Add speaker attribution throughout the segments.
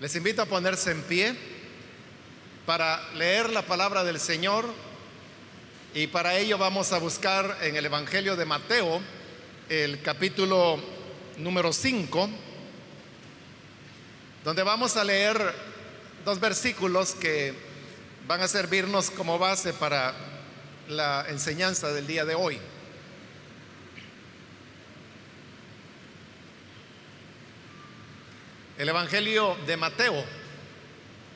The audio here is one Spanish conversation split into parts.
Speaker 1: Les invito a ponerse en pie para leer la palabra del Señor y para ello vamos a buscar en el Evangelio de Mateo el capítulo número 5, donde vamos a leer dos versículos que van a servirnos como base para la enseñanza del día de hoy. El Evangelio de Mateo,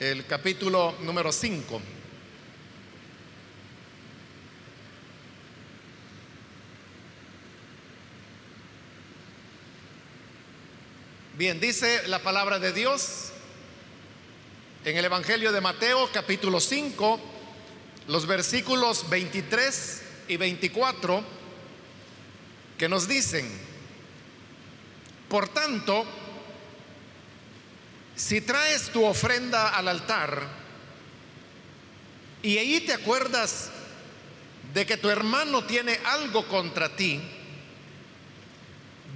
Speaker 1: el capítulo número 5. Bien, dice la palabra de Dios en el Evangelio de Mateo capítulo 5, los versículos 23 y 24, que nos dicen, por tanto, si traes tu ofrenda al altar y ahí te acuerdas de que tu hermano tiene algo contra ti,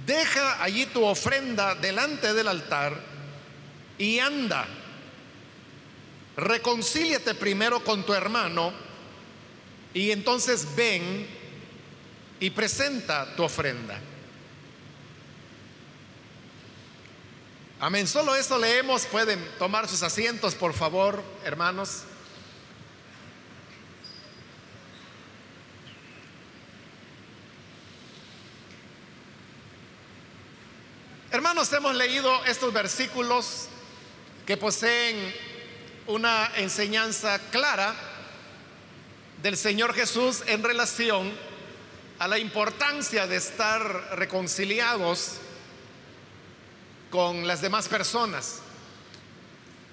Speaker 1: deja allí tu ofrenda delante del altar y anda. Reconcíliate primero con tu hermano y entonces ven y presenta tu ofrenda. Amén. Solo eso leemos. Pueden tomar sus asientos, por favor, hermanos. Hermanos, hemos leído estos versículos que poseen una enseñanza clara del Señor Jesús en relación a la importancia de estar reconciliados con las demás personas.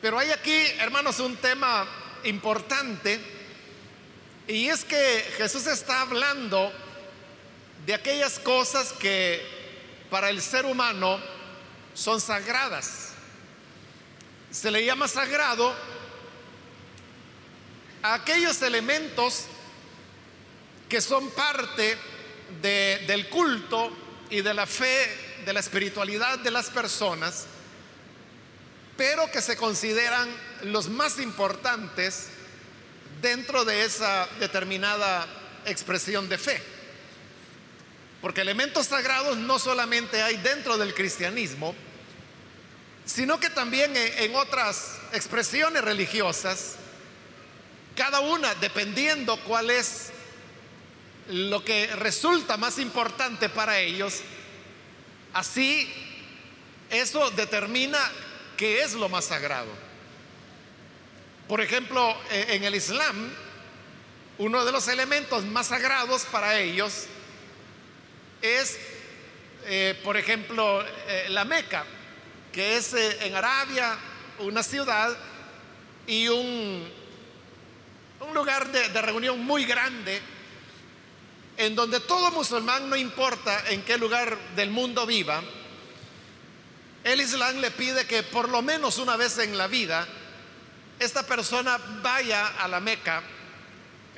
Speaker 1: Pero hay aquí, hermanos, un tema importante y es que Jesús está hablando de aquellas cosas que para el ser humano son sagradas. Se le llama sagrado a aquellos elementos que son parte de, del culto y de la fe de la espiritualidad de las personas, pero que se consideran los más importantes dentro de esa determinada expresión de fe. Porque elementos sagrados no solamente hay dentro del cristianismo, sino que también en otras expresiones religiosas, cada una dependiendo cuál es lo que resulta más importante para ellos, Así, eso determina qué es lo más sagrado. Por ejemplo, e, en el Islam, uno de los elementos más sagrados para ellos es, eh, por ejemplo, eh, la Meca, que es eh, en Arabia una ciudad y un, un lugar de, de reunión muy grande en donde todo musulmán, no importa en qué lugar del mundo viva, el Islam le pide que por lo menos una vez en la vida esta persona vaya a la Meca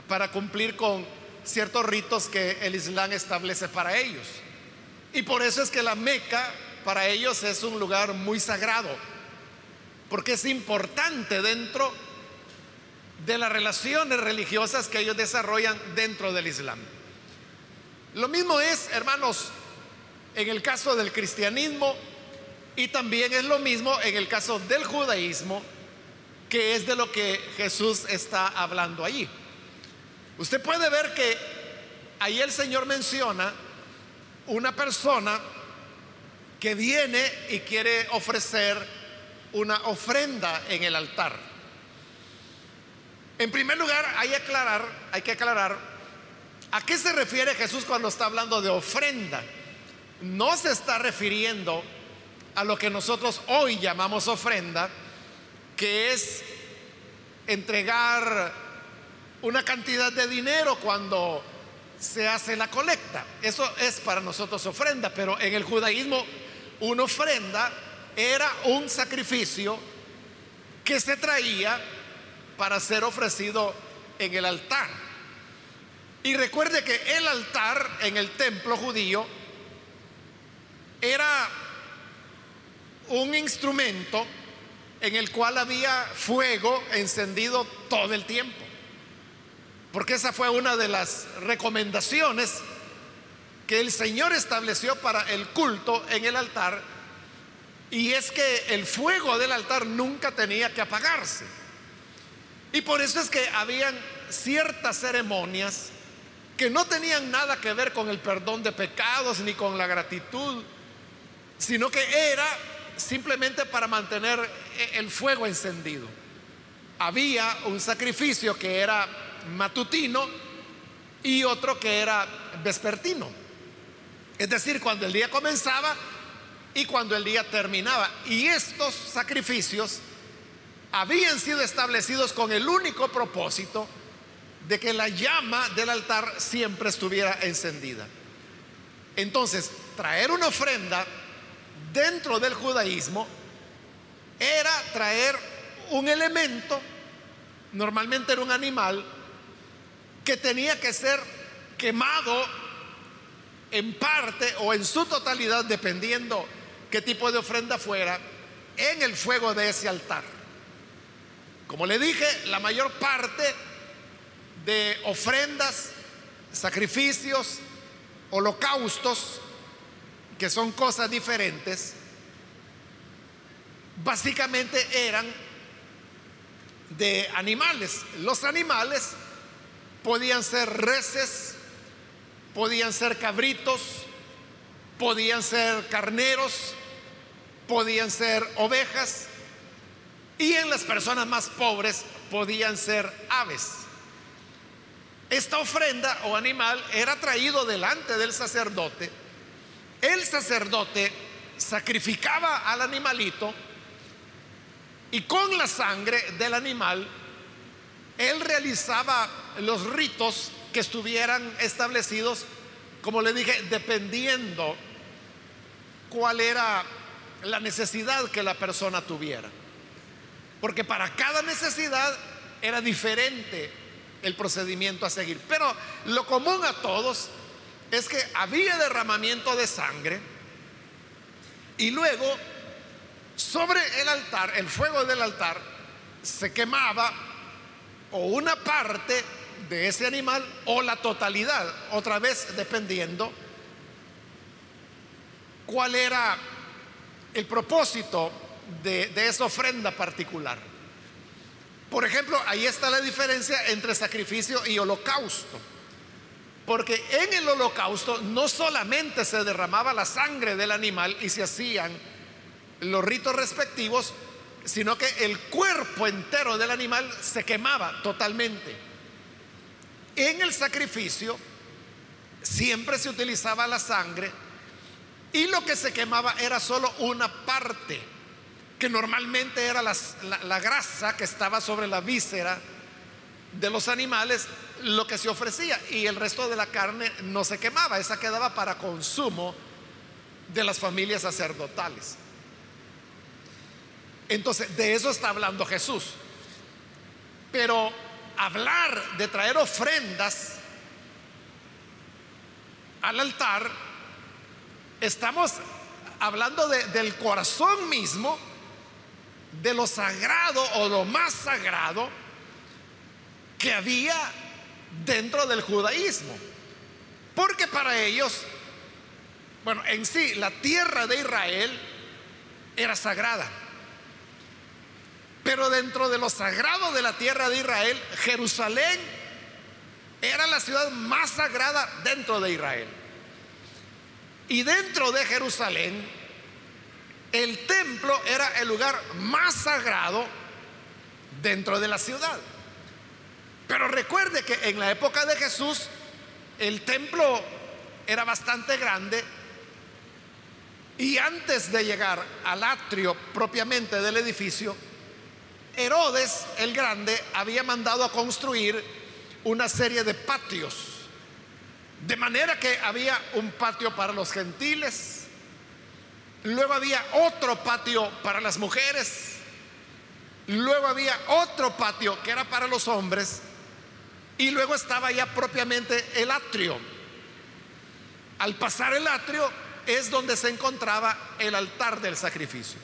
Speaker 1: para cumplir con ciertos ritos que el Islam establece para ellos. Y por eso es que la Meca para ellos es un lugar muy sagrado, porque es importante dentro de las relaciones religiosas que ellos desarrollan dentro del Islam. Lo mismo es, hermanos, en el caso del cristianismo y también es lo mismo en el caso del judaísmo, que es de lo que Jesús está hablando allí. Usted puede ver que ahí el Señor menciona una persona que viene y quiere ofrecer una ofrenda en el altar. En primer lugar, hay, aclarar, hay que aclarar ¿A qué se refiere Jesús cuando está hablando de ofrenda? No se está refiriendo a lo que nosotros hoy llamamos ofrenda, que es entregar una cantidad de dinero cuando se hace la colecta. Eso es para nosotros ofrenda, pero en el judaísmo una ofrenda era un sacrificio que se traía para ser ofrecido en el altar. Y recuerde que el altar en el templo judío era un instrumento en el cual había fuego encendido todo el tiempo. Porque esa fue una de las recomendaciones que el Señor estableció para el culto en el altar. Y es que el fuego del altar nunca tenía que apagarse. Y por eso es que habían ciertas ceremonias que no tenían nada que ver con el perdón de pecados ni con la gratitud, sino que era simplemente para mantener el fuego encendido. Había un sacrificio que era matutino y otro que era vespertino. Es decir, cuando el día comenzaba y cuando el día terminaba. Y estos sacrificios habían sido establecidos con el único propósito de que la llama del altar siempre estuviera encendida. Entonces, traer una ofrenda dentro del judaísmo era traer un elemento, normalmente era un animal, que tenía que ser quemado en parte o en su totalidad, dependiendo qué tipo de ofrenda fuera, en el fuego de ese altar. Como le dije, la mayor parte de ofrendas, sacrificios, holocaustos, que son cosas diferentes, básicamente eran de animales. Los animales podían ser reses, podían ser cabritos, podían ser carneros, podían ser ovejas y en las personas más pobres podían ser aves. Esta ofrenda o animal era traído delante del sacerdote. El sacerdote sacrificaba al animalito y con la sangre del animal él realizaba los ritos que estuvieran establecidos, como le dije, dependiendo cuál era la necesidad que la persona tuviera. Porque para cada necesidad era diferente el procedimiento a seguir. Pero lo común a todos es que había derramamiento de sangre y luego sobre el altar, el fuego del altar, se quemaba o una parte de ese animal o la totalidad, otra vez dependiendo cuál era el propósito de, esa ofrenda particular. Por ejemplo, ahí está la diferencia entre sacrificio y holocausto. Porque en el holocausto no solamente se derramaba la sangre del animal y se hacían los ritos respectivos, sino que el cuerpo entero del animal se quemaba totalmente. En el sacrificio siempre se utilizaba la sangre y lo que se quemaba era solo una parte que normalmente era la, grasa que estaba sobre la víscera de los animales, lo que se ofrecía y el resto de la carne no se quemaba, esa quedaba para consumo de las familias sacerdotales. Entonces, de eso está hablando Jesús. Pero hablar de traer ofrendas al altar, estamos hablando del corazón mismo de lo sagrado o lo más sagrado que había dentro del judaísmo. Porque para ellos, bueno, en sí, la tierra de Israel era sagrada. Pero dentro de lo sagrado de la tierra de Israel, Jerusalén era la ciudad más sagrada dentro de Israel. Y dentro de Jerusalén el templo era el lugar más sagrado dentro de la ciudad. Pero recuerde que en la época de Jesús el templo era bastante grande y antes de llegar al atrio propiamente del edificio, Herodes el Grande había mandado a construir una serie de patios. De manera que había un patio para los gentiles, Luego había otro patio para las mujeres. Luego había otro patio que era para los hombres. Y luego estaba ya propiamente el atrio. Al pasar el atrio es donde se encontraba el altar del sacrificio.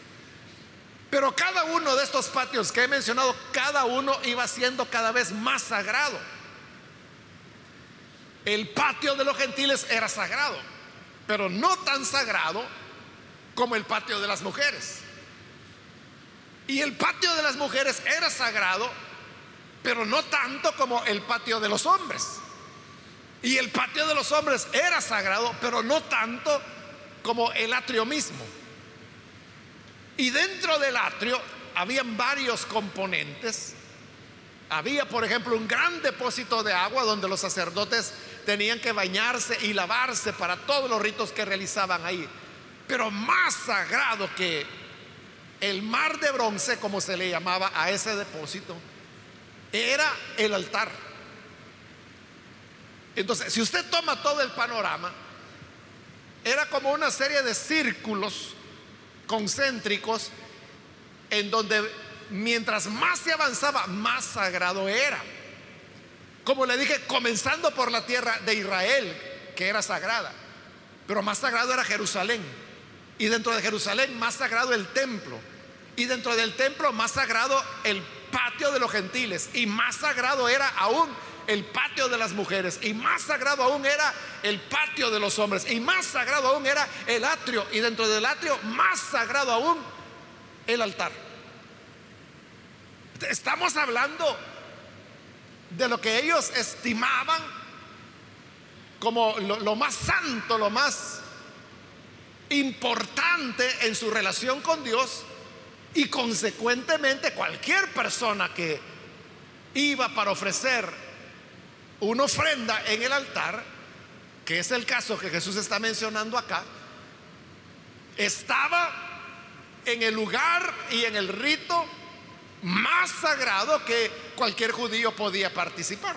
Speaker 1: Pero cada uno de estos patios que he mencionado, cada uno iba siendo cada vez más sagrado. El patio de los gentiles era sagrado, pero no tan sagrado como el patio de las mujeres. Y el patio de las mujeres era sagrado, pero no tanto como el patio de los hombres. Y el patio de los hombres era sagrado, pero no tanto como el atrio mismo. Y dentro del atrio habían varios componentes. Había, por ejemplo, un gran depósito de agua donde los sacerdotes tenían que bañarse y lavarse para todos los ritos que realizaban ahí. Pero más sagrado que el mar de bronce, como se le llamaba a ese depósito, era el altar. Entonces, si usted toma todo el panorama, era como una serie de círculos concéntricos en donde mientras más se avanzaba, más sagrado era. Como le dije, comenzando por la tierra de Israel, que era sagrada, pero más sagrado era Jerusalén. Y dentro de Jerusalén, más sagrado el templo. Y dentro del templo, más sagrado el patio de los gentiles. Y más sagrado era aún el patio de las mujeres. Y más sagrado aún era el patio de los hombres. Y más sagrado aún era el atrio. Y dentro del atrio, más sagrado aún el altar. Estamos hablando de lo que ellos estimaban como lo, más santo, lo más importante en su relación con Dios y consecuentemente cualquier persona que iba para ofrecer una ofrenda en el altar, que es el caso que Jesús está mencionando acá, estaba en el lugar y en el rito más sagrado que cualquier judío podía participar.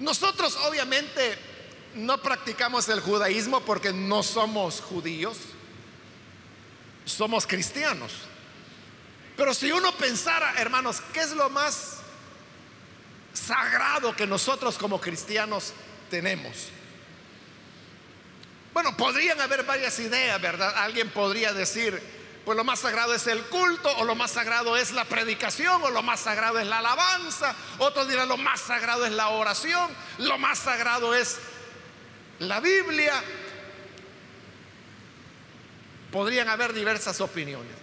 Speaker 1: Nosotros obviamente no practicamos el judaísmo porque no somos judíos, somos cristianos. Pero si uno pensara, hermanos, ¿qué es lo más sagrado que nosotros como cristianos tenemos? Bueno, podrían haber varias ideas, ¿verdad? Alguien podría decir, pues lo más sagrado es el culto, o lo más sagrado es la predicación, o lo más sagrado es la alabanza. Otros dirán, lo más sagrado es la oración, lo más sagrado es la Biblia. Podrían haber diversas opiniones.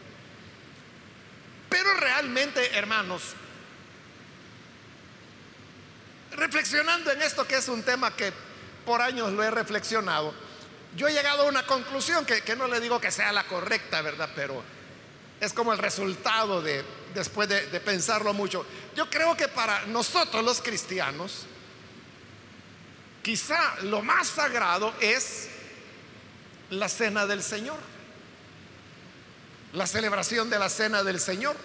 Speaker 1: Pero realmente, hermanos, reflexionando en esto que es un tema que por años lo he reflexionado, yo he llegado a una conclusión que, no le digo que sea la correcta, ¿verdad? Pero es como el resultado de después de, de pensarlo mucho. Yo creo que para nosotros los cristianos, quizá lo más sagrado es la cena del Señor, la celebración de la cena del Señor.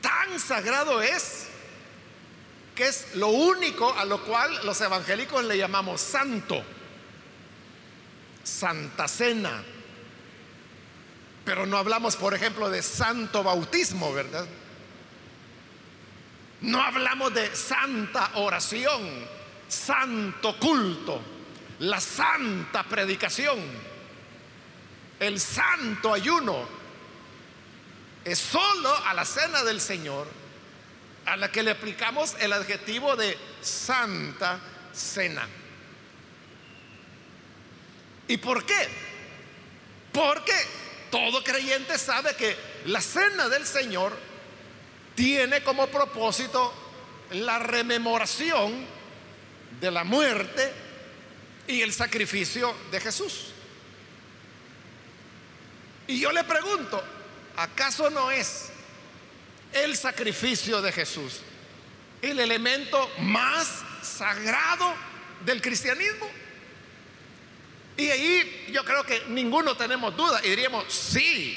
Speaker 1: Tan sagrado es que es lo único a lo cual los evangélicos le llamamos santo, santa cena. Pero no hablamos, por ejemplo, de santo bautismo, ¿verdad? No hablamos de santa oración, santo culto, la santa predicación, el santo ayuno. Es solo a la cena del Señor a la que le aplicamos el adjetivo de santa cena. ¿Y por qué? Porque todo creyente sabe que la cena del Señor tiene como propósito la rememoración de la muerte y el sacrificio de Jesús. Y yo le pregunto, ¿acaso no es el sacrificio de Jesús, el elemento más sagrado del cristianismo. Y ahí yo creo que ninguno tenemos duda y diríamos, sí,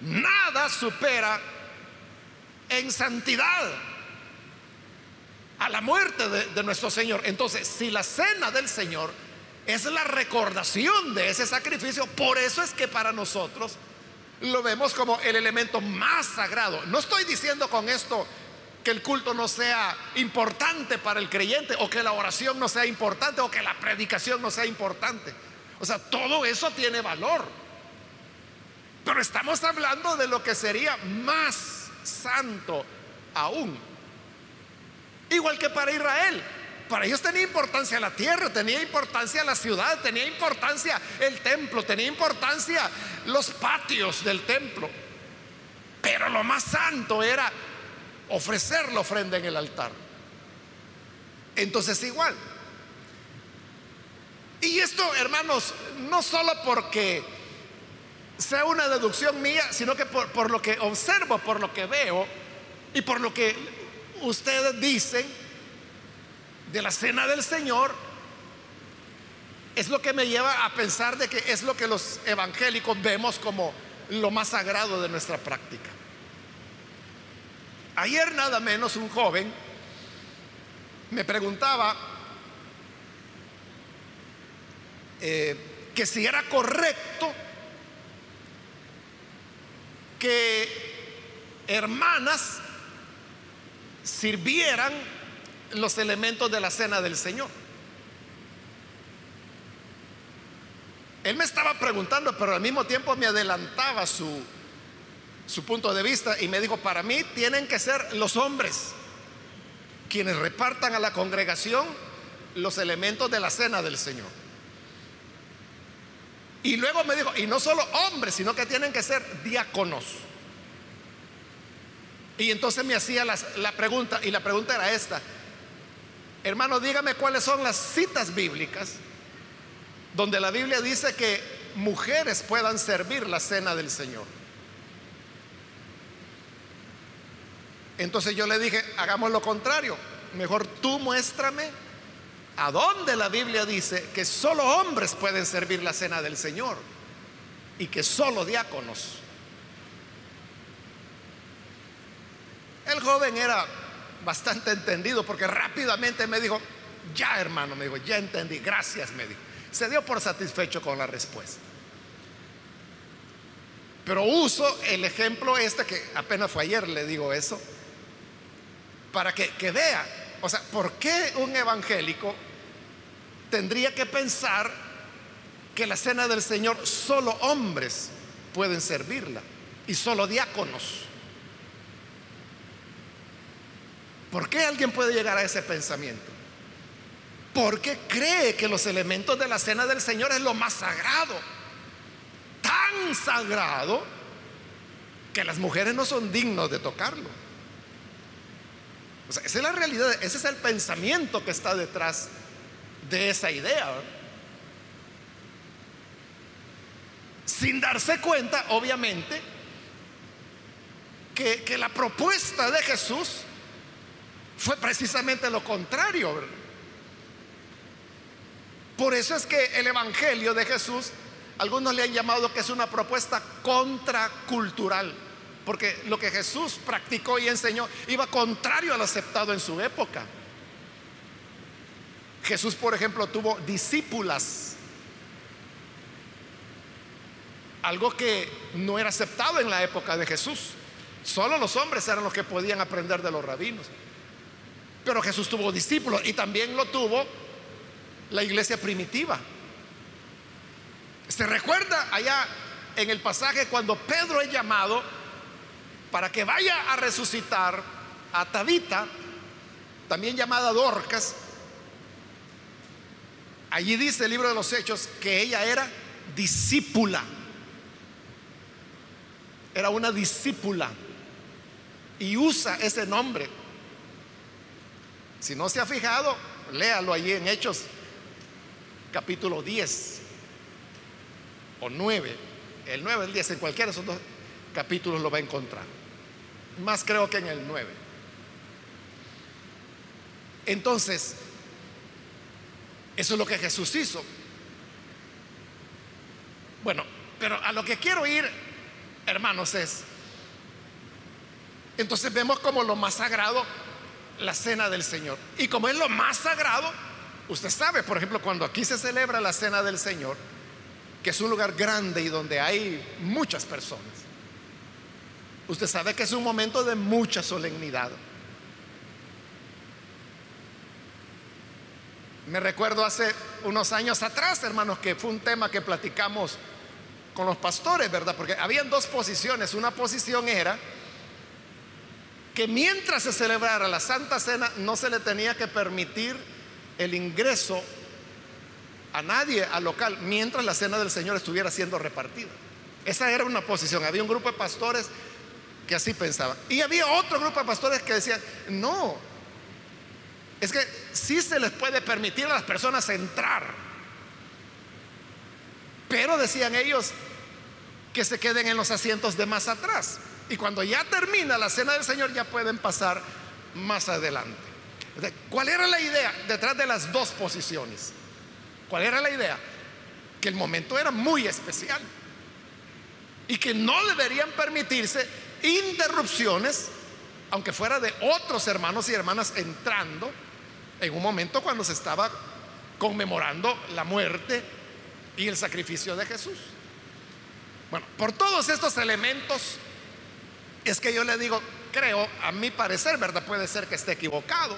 Speaker 1: nada supera en santidad a la muerte de, nuestro Señor. Entonces, si la cena del Señor es la recordación de ese sacrificio, por eso es que para nosotros lo vemos como el elemento más sagrado. No estoy diciendo con esto que el culto no sea importante para el creyente o que la oración no sea importante o que la predicación no sea importante. O sea, todo eso tiene valor. Pero estamos hablando de lo que sería más santo aún. Igual que para Israel. Para ellos tenía importancia la tierra, tenía importancia la ciudad, tenía importancia el templo, tenía importancia los patios del templo. Pero lo más santo era ofrecer la ofrenda en el altar. Entonces igual. Y esto, hermanos, no solo porque sea una deducción mía, sino que por, lo que observo, por lo que veo y por lo que ustedes dicen de la cena del Señor, es lo que me lleva a pensar de que es lo que los evangélicos vemos como lo más sagrado de nuestra práctica. Ayer nada menos un joven me preguntaba eh, que si era correcto que hermanas sirvieran los elementos de la cena del Señor. Él me estaba preguntando, pero al mismo tiempo me adelantaba su, su punto de vista y me dijo, para mí tienen que ser los hombres quienes repartan a la congregación los elementos de la cena del Señor. Y luego me dijo, y no solo hombres, sino que tienen que ser diáconos. Y entonces me hacía la, la pregunta, y la pregunta era esta, hermano, dígame cuáles son las citas bíblicas donde la Biblia dice que mujeres puedan servir la cena del Señor. Entonces yo le dije, hagamos lo contrario. Mejor tú muéstrame a dónde la Biblia dice que solo hombres pueden servir la cena del Señor y que solo diáconos. El joven era bastante entendido porque rápidamente me dijo, ya hermano, me dijo, ya entendí, gracias, me dijo. Se dio por satisfecho con la respuesta. Pero uso el ejemplo este que apenas fue ayer, le digo eso, para que, que vea, o sea, ¿por qué un evangélico tendría que pensar que la cena del Señor solo hombres pueden servirla y solo diáconos? ¿Por qué alguien puede llegar a ese pensamiento? Porque cree que los elementos de la cena del Señor es lo más sagrado. Tan sagrado que las mujeres no son dignos de tocarlo. Esa es la realidad, ese es el pensamiento que está detrás de esa idea. Sin darse cuenta, obviamente, que, que la propuesta de Jesús fue precisamente lo contrario. Por eso es que el Evangelio de Jesús, algunos le han llamado que es una propuesta contracultural, porque lo que Jesús practicó y enseñó iba contrario a lo aceptado en su época. Jesús, por ejemplo, tuvo discípulas, algo que no era aceptado en la época de Jesús. Solo los hombres eran los que podían aprender de los rabinos. Pero Jesús tuvo discípulos y también lo tuvo la iglesia primitiva. ¿Se recuerda allá en el pasaje cuando Pedro es llamado para que vaya a resucitar a Tabita, también llamada Dorcas? Allí dice el libro de los Hechos que ella era discípula. Era una discípula. Y usa ese nombre si no se ha fijado, léalo allí en Hechos capítulo 10 o 9. El 9, el 10, en cualquiera de esos dos capítulos lo va a encontrar. Más creo que en el 9. Entonces, eso es lo que Jesús hizo. Bueno, pero a lo que quiero ir, hermanos, es, entonces vemos como lo más sagrado la cena del Señor. Y como es lo más sagrado, usted sabe, por ejemplo, cuando aquí se celebra la cena del Señor, que es un lugar grande y donde hay muchas personas, Usted sabe que es un momento de mucha solemnidad. Me recuerdo hace unos años atrás, hermanos, que fue un tema que platicamos con los pastores, ¿verdad? Porque habían dos posiciones. Una posición era que mientras se celebrara la Santa Cena no se le tenía que permitir el ingreso a nadie al local mientras la Cena del Señor estuviera siendo repartida. Esa era una posición. Había un grupo de pastores que así pensaban. Y había otro grupo de pastores que decían, no, es que sí se les puede permitir a las personas entrar. Pero decían ellos que se queden en los asientos de más atrás. Y cuando ya termina la cena del Señor ya pueden pasar más adelante. ¿Cuál era la idea detrás de las dos posiciones? ¿Cuál era la idea? Que el momento era muy especial y que no deberían permitirse interrupciones, aunque fuera de otros hermanos y hermanas entrando en un momento cuando se estaba conmemorando la muerte y el sacrificio de Jesús. Bueno, por todos estos elementos es que yo le digo, creo, a mi parecer, ¿verdad? Puede ser que esté equivocado,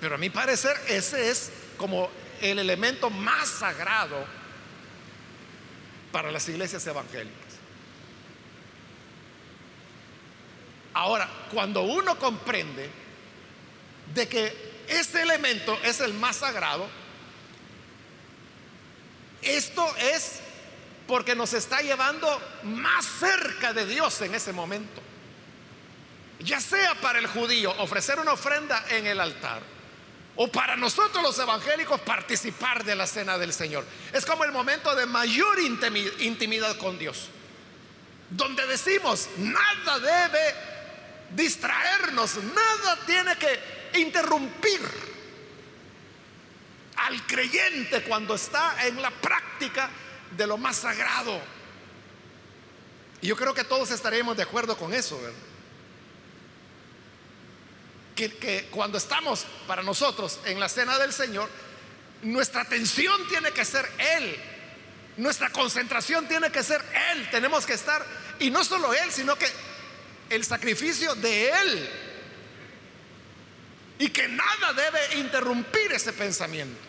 Speaker 1: pero a mi parecer ese es como el elemento más sagrado para las iglesias evangélicas. Ahora, cuando uno comprende de que ese elemento es el más sagrado, esto es porque nos está llevando más cerca de Dios en ese momento. Ya sea para el judío ofrecer una ofrenda en el altar, o para nosotros los evangélicos participar de la cena del Señor. Es como el momento de mayor intimidad con Dios, donde decimos, nada debe distraernos, nada tiene que interrumpir al creyente cuando está en la práctica de lo más sagrado. Y yo creo que todos estaremos de acuerdo con eso, Que, que, cuando estamos para nosotros en la cena del Señor, nuestra atención tiene que ser Él. Nuestra concentración tiene que ser Él. Tenemos que estar, y no solo Él, sino que el sacrificio de Él. Y que nada debe interrumpir ese pensamiento.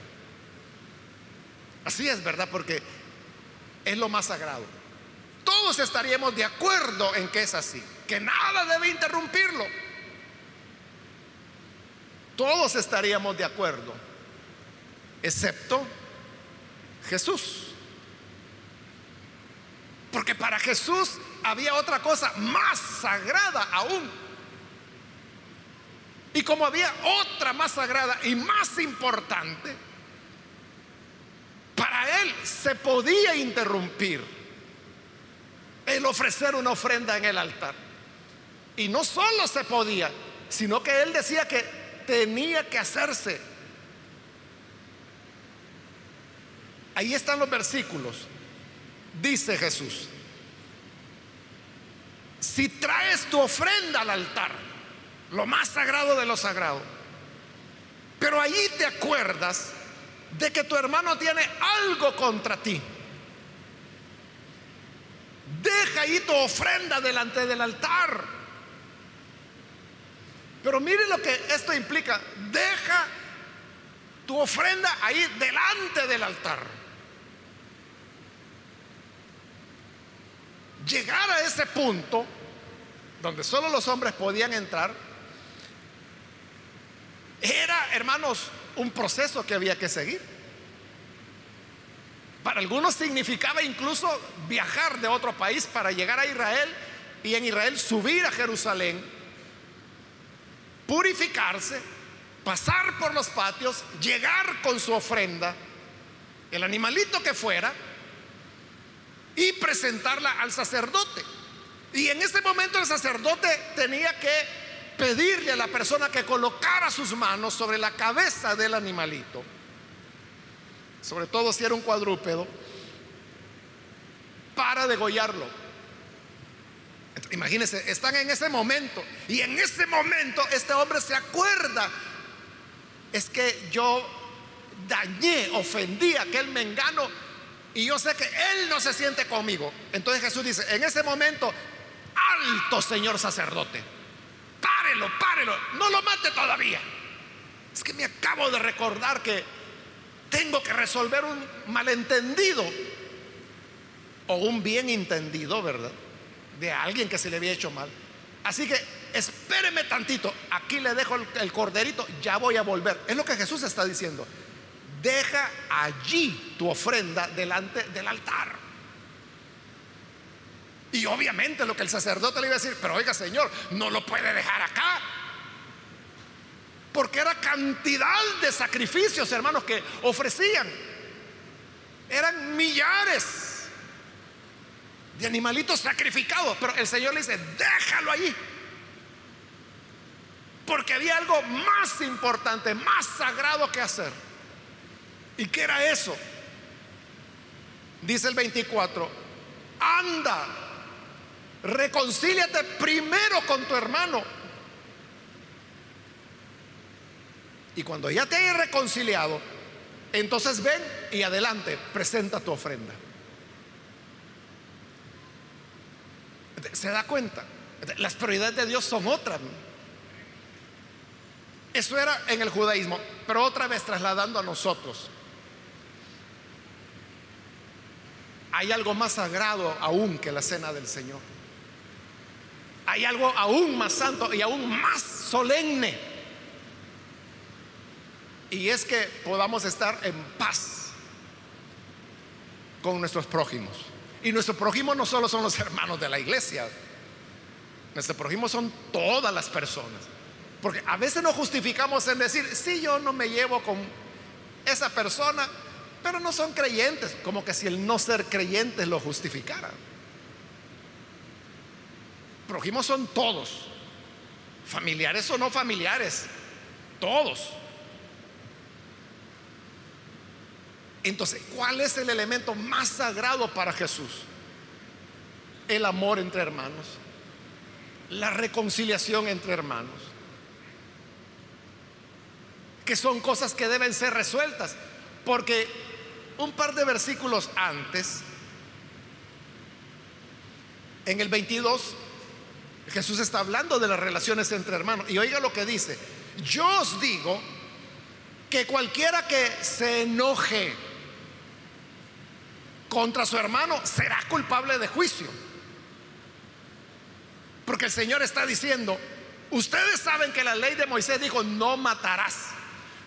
Speaker 1: Así es, ¿verdad? Porque es lo más sagrado. Todos estaríamos de acuerdo en que es así, que nada debe interrumpirlo. Todos estaríamos de acuerdo, excepto Jesús. Porque para Jesús había otra cosa más sagrada aún. Y como había otra más sagrada y más importante, para él se podía interrumpir el ofrecer una ofrenda en el altar. Y no solo se podía, sino que él decía que tenía que hacerse. Ahí están los versículos. Dice Jesús, si traes tu ofrenda al altar, lo más sagrado de lo sagrado, pero allí te acuerdas de que tu hermano tiene algo contra ti. Deja ahí tu ofrenda delante del altar. Pero mire lo que esto implica. Deja tu ofrenda ahí delante del altar. Llegar a ese punto donde solo los hombres podían entrar era, hermanos, un proceso que había que seguir. Para algunos significaba incluso viajar de otro país para llegar a Israel y en Israel subir a Jerusalén, purificarse, pasar por los patios, llegar con su ofrenda, el animalito que fuera, y presentarla al sacerdote. Y en ese momento el sacerdote tenía que pedirle a la persona que colocara sus manos sobre la cabeza del animalito, sobre todo si era un cuadrúpedo, para degollarlo. Imagínense, están en ese momento y en ese momento este hombre se acuerda, es que yo dañé, ofendí a aquel mengano y yo sé que él no se siente conmigo. Entonces Jesús dice, en ese momento, alto señor sacerdote párelo, párelo, no lo mate todavía. Es que me acabo de recordar que tengo que resolver un malentendido o un bien entendido, ¿verdad? De alguien que se le había hecho mal. Así que espéreme tantito, aquí le dejo el, corderito, ya voy a volver. Es lo que Jesús está diciendo. Deja allí tu ofrenda delante del altar. Y obviamente lo que el sacerdote le iba a decir, pero oiga Señor, no lo puede dejar acá. Porque era cantidad de sacrificios, hermanos, que ofrecían. Eran millares de animalitos sacrificados. Pero el Señor le dice, déjalo allí. Porque había algo más importante, más sagrado que hacer. ¿Y qué era eso? Dice el 24, anda, reconcíliate primero con tu hermano. Y cuando ya te hayas reconciliado, entonces ven y adelante, presenta tu ofrenda. ¿Se da cuenta? Las prioridades de Dios son otras. Eso era en el judaísmo, pero otra vez trasladando a nosotros. Hay algo más sagrado aún que la cena del Señor. Hay algo aún más santo y aún más solemne. Y es que podamos estar en paz con nuestros prójimos. Y nuestros prójimos no solo son los hermanos de la iglesia, nuestros prójimos son todas las personas. Porque a veces nos justificamos en decir, si yo no me llevo con esa persona, pero no son creyentes, como que si el no ser creyentes lo justificara. Prójimos son todos, familiares o no familiares, todos. Entonces, ¿cuál es el elemento más sagrado para Jesús? El amor entre hermanos, la reconciliación entre hermanos, que son cosas que deben ser resueltas, porque un par de versículos antes, en el 22, Jesús está hablando de las relaciones entre hermanos. Y oiga lo que dice, yo os digo que cualquiera que se enoje contra su hermano será culpable de juicio. Porque el Señor está diciendo, ustedes saben que la ley de Moisés dijo, no matarás.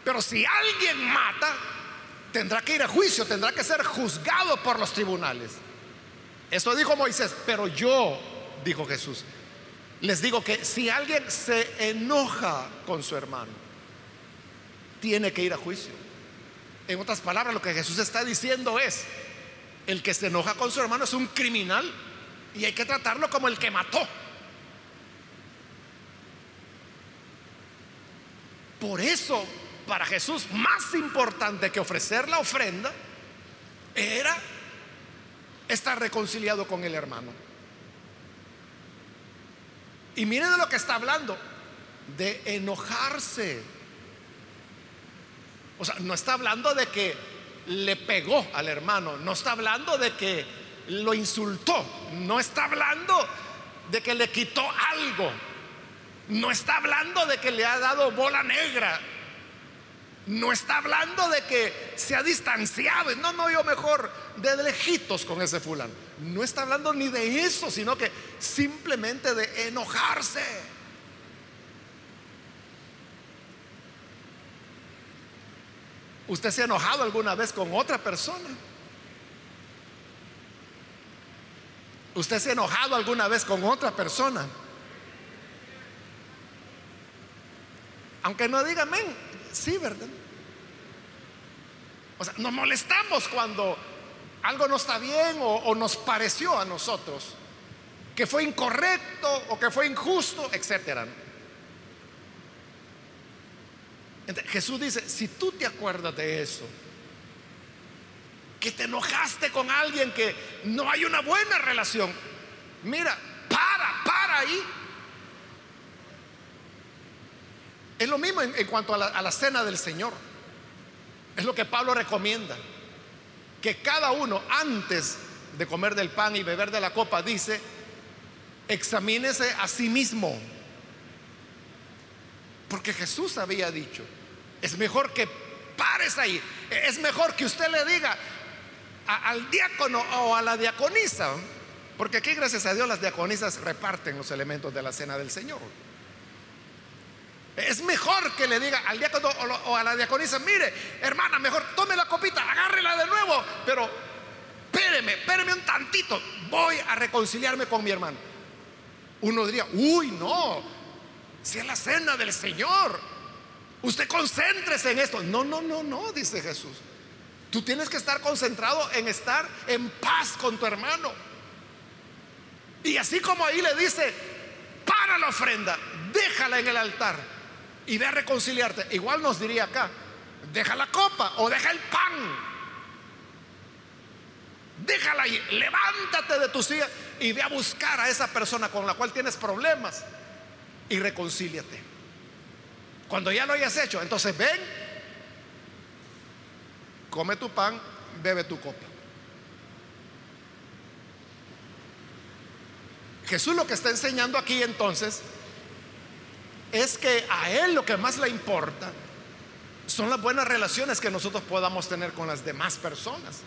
Speaker 1: Pero si alguien mata, tendrá que ir a juicio, tendrá que ser juzgado por los tribunales. Eso dijo Moisés, pero yo, dijo Jesús, les digo que si alguien se enoja con su hermano, tiene que ir a juicio. En otras palabras, lo que Jesús está diciendo es, el que se enoja con su hermano es un criminal y hay que tratarlo como el que mató. Por eso para Jesús más importante que ofrecer la ofrenda era estar reconciliado con el hermano. Y miren de lo que está hablando, de enojarse. O sea, no está hablando de que le pegó al hermano, no está hablando de que lo insultó, no está hablando de que le quitó algo, no está hablando de que le ha dado bola negra, no está hablando de que se ha distanciado. No, no, yo mejor de lejitos con ese fulano. No está hablando ni de eso, sino que simplemente de enojarse. ¿Usted se ha enojado alguna vez con otra persona? ¿Usted se ha enojado alguna vez con otra persona? Aunque no diga amén, Sí, ¿verdad? O sea, nos molestamos cuando algo no está bien o, nos pareció a nosotros que fue incorrecto o que fue injusto, etcétera. Jesús dice, si tú te acuerdas de eso, que te enojaste con alguien que no hay una buena relación, mira, para, para ahí Es lo mismo en, cuanto a la, cena del Señor. Es lo que Pablo recomienda. Que cada uno antes de comer del pan y beber de la copa dice, examínese a sí mismo. Porque Jesús había dicho, Es mejor que pares ahí. Es mejor que usted le diga al diácono o a la diaconisa, porque aquí gracias a Dios las diaconisas reparten los elementos de la cena del Señor. Es mejor que le diga al diácono o a la diaconisa, mire, hermana, mejor tome la copita, agárrela de nuevo, pero espéreme, espéreme un tantito, voy a reconciliarme con mi hermano. Uno diría, uy, no, si es la cena del Señor, usted concéntrese en esto. No, no, no, no, dice Jesús. Tú tienes que estar concentrado en estar en paz con tu hermano. Y así como ahí le dice, para la ofrenda, déjala en el altar y ve a reconciliarte. Igual nos diría acá, deja la copa o deja el pan. Déjala ahí, levántate de tu silla y ve a buscar a esa persona con la cual tienes problemas y reconcíliate. Cuando ya lo hayas hecho, entonces ven, come tu pan, bebe tu copa. Jesús lo que está enseñando aquí entonces es que a Él lo que más le importa son las buenas relaciones que nosotros podamos tener con las demás personas.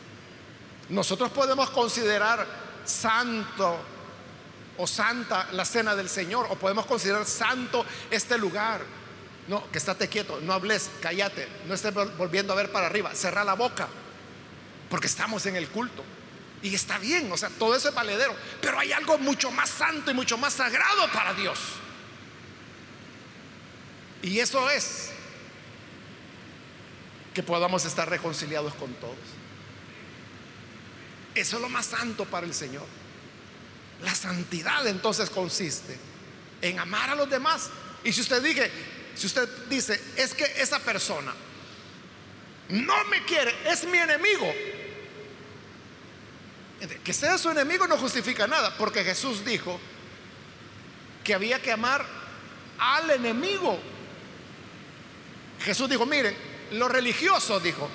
Speaker 1: Nosotros podemos considerar santo o santa la cena del Señor, o podemos considerar santo este lugar. No, que estate quieto, no hables, cállate, no estés volviendo a ver para arriba, cerra la boca, porque estamos en el culto. Y está bien, o sea, todo eso es valedero, pero hay algo mucho más santo y mucho más sagrado para Dios. Y eso es que podamos estar reconciliados con todos. Eso es lo más santo para el Señor. La santidad entonces consiste en amar a los demás. Y si usted dice, si usted dice, es que esa persona no me quiere, es mi enemigo. Que sea su enemigo no justifica nada, porque Jesús dijo que había que amar al enemigo. Jesús dijo, miren, los religiosos, dijo,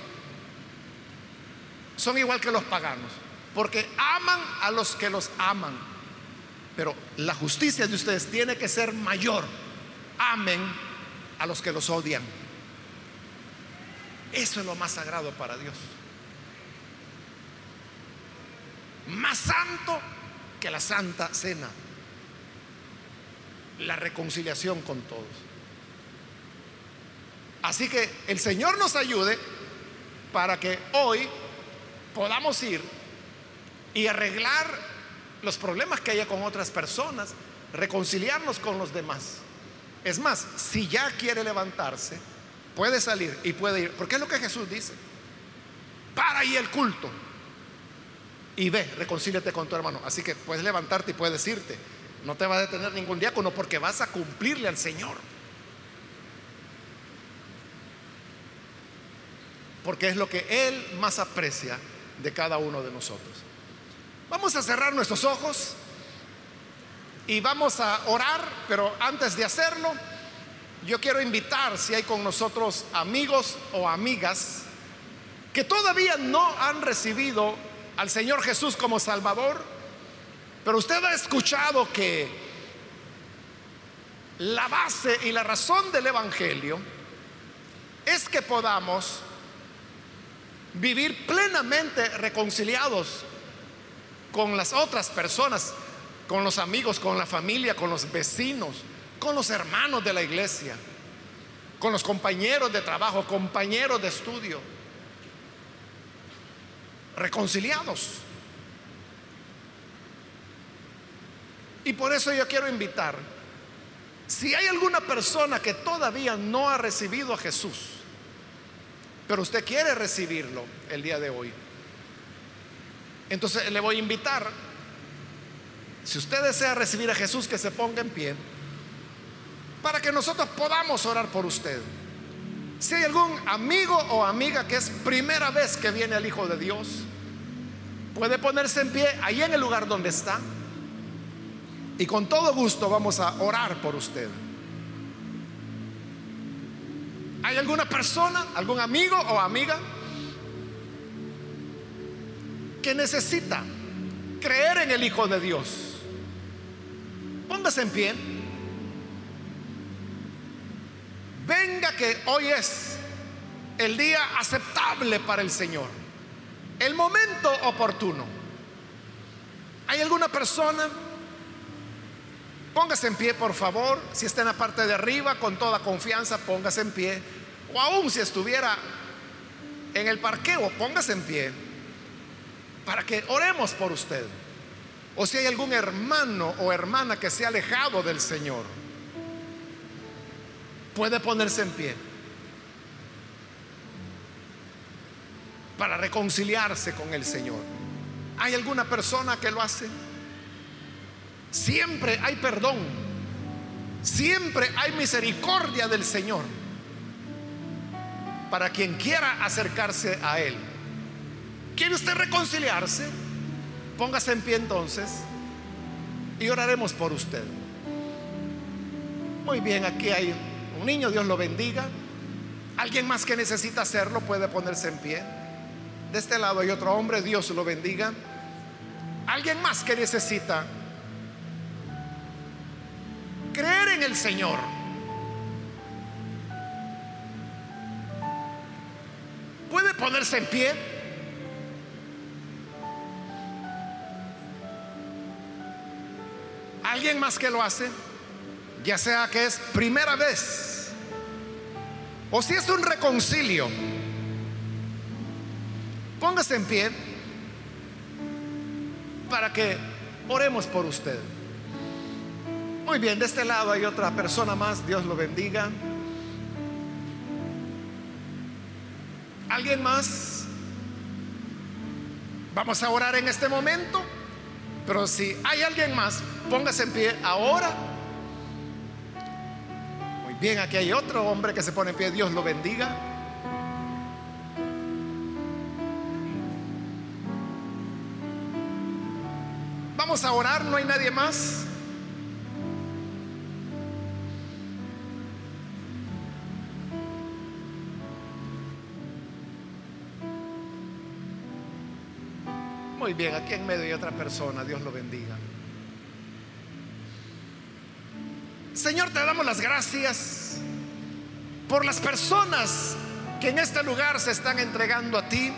Speaker 1: son igual que los paganos, porque aman a los que los aman. Pero la justicia de ustedes tiene que ser mayor. Amen a los que los odian. Eso es lo más sagrado para Dios. Más santo que la santa cena. La reconciliación con todos. Así que el Señor nos ayude para que hoy podamos ir y arreglar los problemas que haya con otras personas, reconciliarnos con los demás. Es más, si ya quiere levantarse, puede salir y puede ir, porque es lo que Jesús dice. Para ahí el culto y ve, reconcíliate con tu hermano. Así que puedes levantarte y puedes irte. No te va a detener ningún diácono porque vas a cumplirle al Señor. Porque es lo que Él más aprecia de cada uno de nosotros. Vamos a cerrar nuestros ojos y vamos a orar, pero antes de hacerlo, yo quiero invitar si hay con nosotros amigos o amigas que todavía no han recibido al Señor Jesús como Salvador, pero usted ha escuchado que la base y la razón del Evangelio es que podamos vivir plenamente reconciliados con las otras personas, con los amigos, con la familia, con los vecinos, con los hermanos de la iglesia, con los compañeros de trabajo, compañeros de estudio, reconciliados. Y por eso yo quiero invitar, si hay alguna persona que todavía no ha recibido a Jesús, pero usted quiere recibirlo el día de hoy. Entonces le voy a invitar, si usted desea recibir a Jesús, que se ponga en pie, para que nosotros podamos orar por usted. Si hay algún amigo o amiga que es primera vez que viene el Hijo de Dios, puede ponerse en pie ahí en el lugar donde está. Y con todo gusto vamos a orar por usted. ¿Hay alguna persona, algún amigo o amiga que necesita creer en el Hijo de Dios? Póngase en pie. Venga que hoy es el día aceptable para el Señor, el momento oportuno. ¿Hay alguna persona? Póngase en pie, por favor. Si está en la parte de arriba, con toda confianza, póngase en pie. O aún si estuviera en el parqueo, póngase en pie para que oremos por usted. O si hay algún hermano o hermana que se ha alejado del Señor, puede ponerse en pie para reconciliarse con el Señor. ¿Hay alguna persona que lo hace? Siempre hay perdón. Siempre hay misericordia del Señor para quien quiera acercarse a Él. ¿Quiere usted reconciliarse? Póngase en pie entonces y oraremos por usted. Muy bien, aquí hay un niño, Dios lo bendiga. Alguien más que necesita hacerlo puede ponerse en pie. De este lado hay otro hombre, Dios lo bendiga. Alguien más que necesita creer en el Señor. Puede ponerse en pie. Alguien más que lo hace, ya sea que es primera vez o si es un reconcilio. Póngase en pie para que oremos por usted. Muy bien, de este lado hay otra persona más, Dios lo bendiga. ¿Alguien más? Vamos a orar en este momento, pero si hay alguien más, póngase en pie ahora. Muy bien, aquí hay otro hombre que se pone en pie, Dios lo bendiga. Vamos a orar, no hay nadie más. Bien, aquí en medio hay otra persona, Dios lo bendiga. Señor, te damos las gracias por las personas que en este lugar se están entregando a ti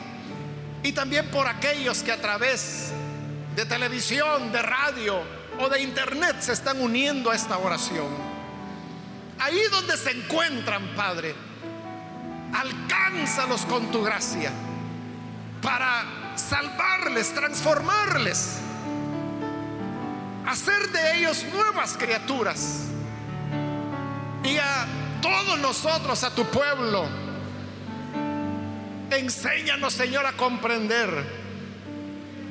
Speaker 1: y también por aquellos que a través de televisión, de radio o de internet se están uniendo a esta oración. Ahí donde se encuentran, Padre, alcánzalos con tu gracia para salvarles, transformarles, hacer de ellos nuevas criaturas. Y a todos nosotros, a tu pueblo, enséñanos, Señor, a comprender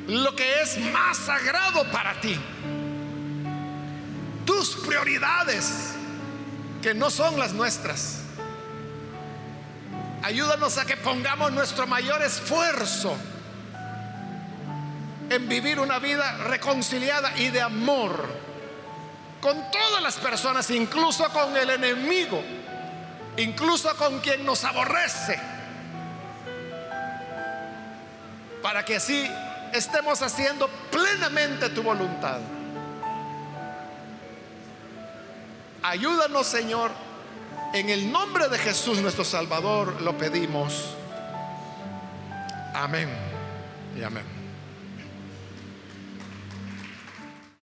Speaker 1: lo que es más sagrado para ti. Tus prioridades, que no son las nuestras. Ayúdanos a que pongamos nuestro mayor esfuerzo en vivir una vida reconciliada y de amor con todas las personas, incluso con el enemigo, incluso con quien nos aborrece, para que así estemos haciendo plenamente tu voluntad. Ayúdanos, Señor, en el nombre de Jesús nuestro Salvador lo pedimos. Amén y amén.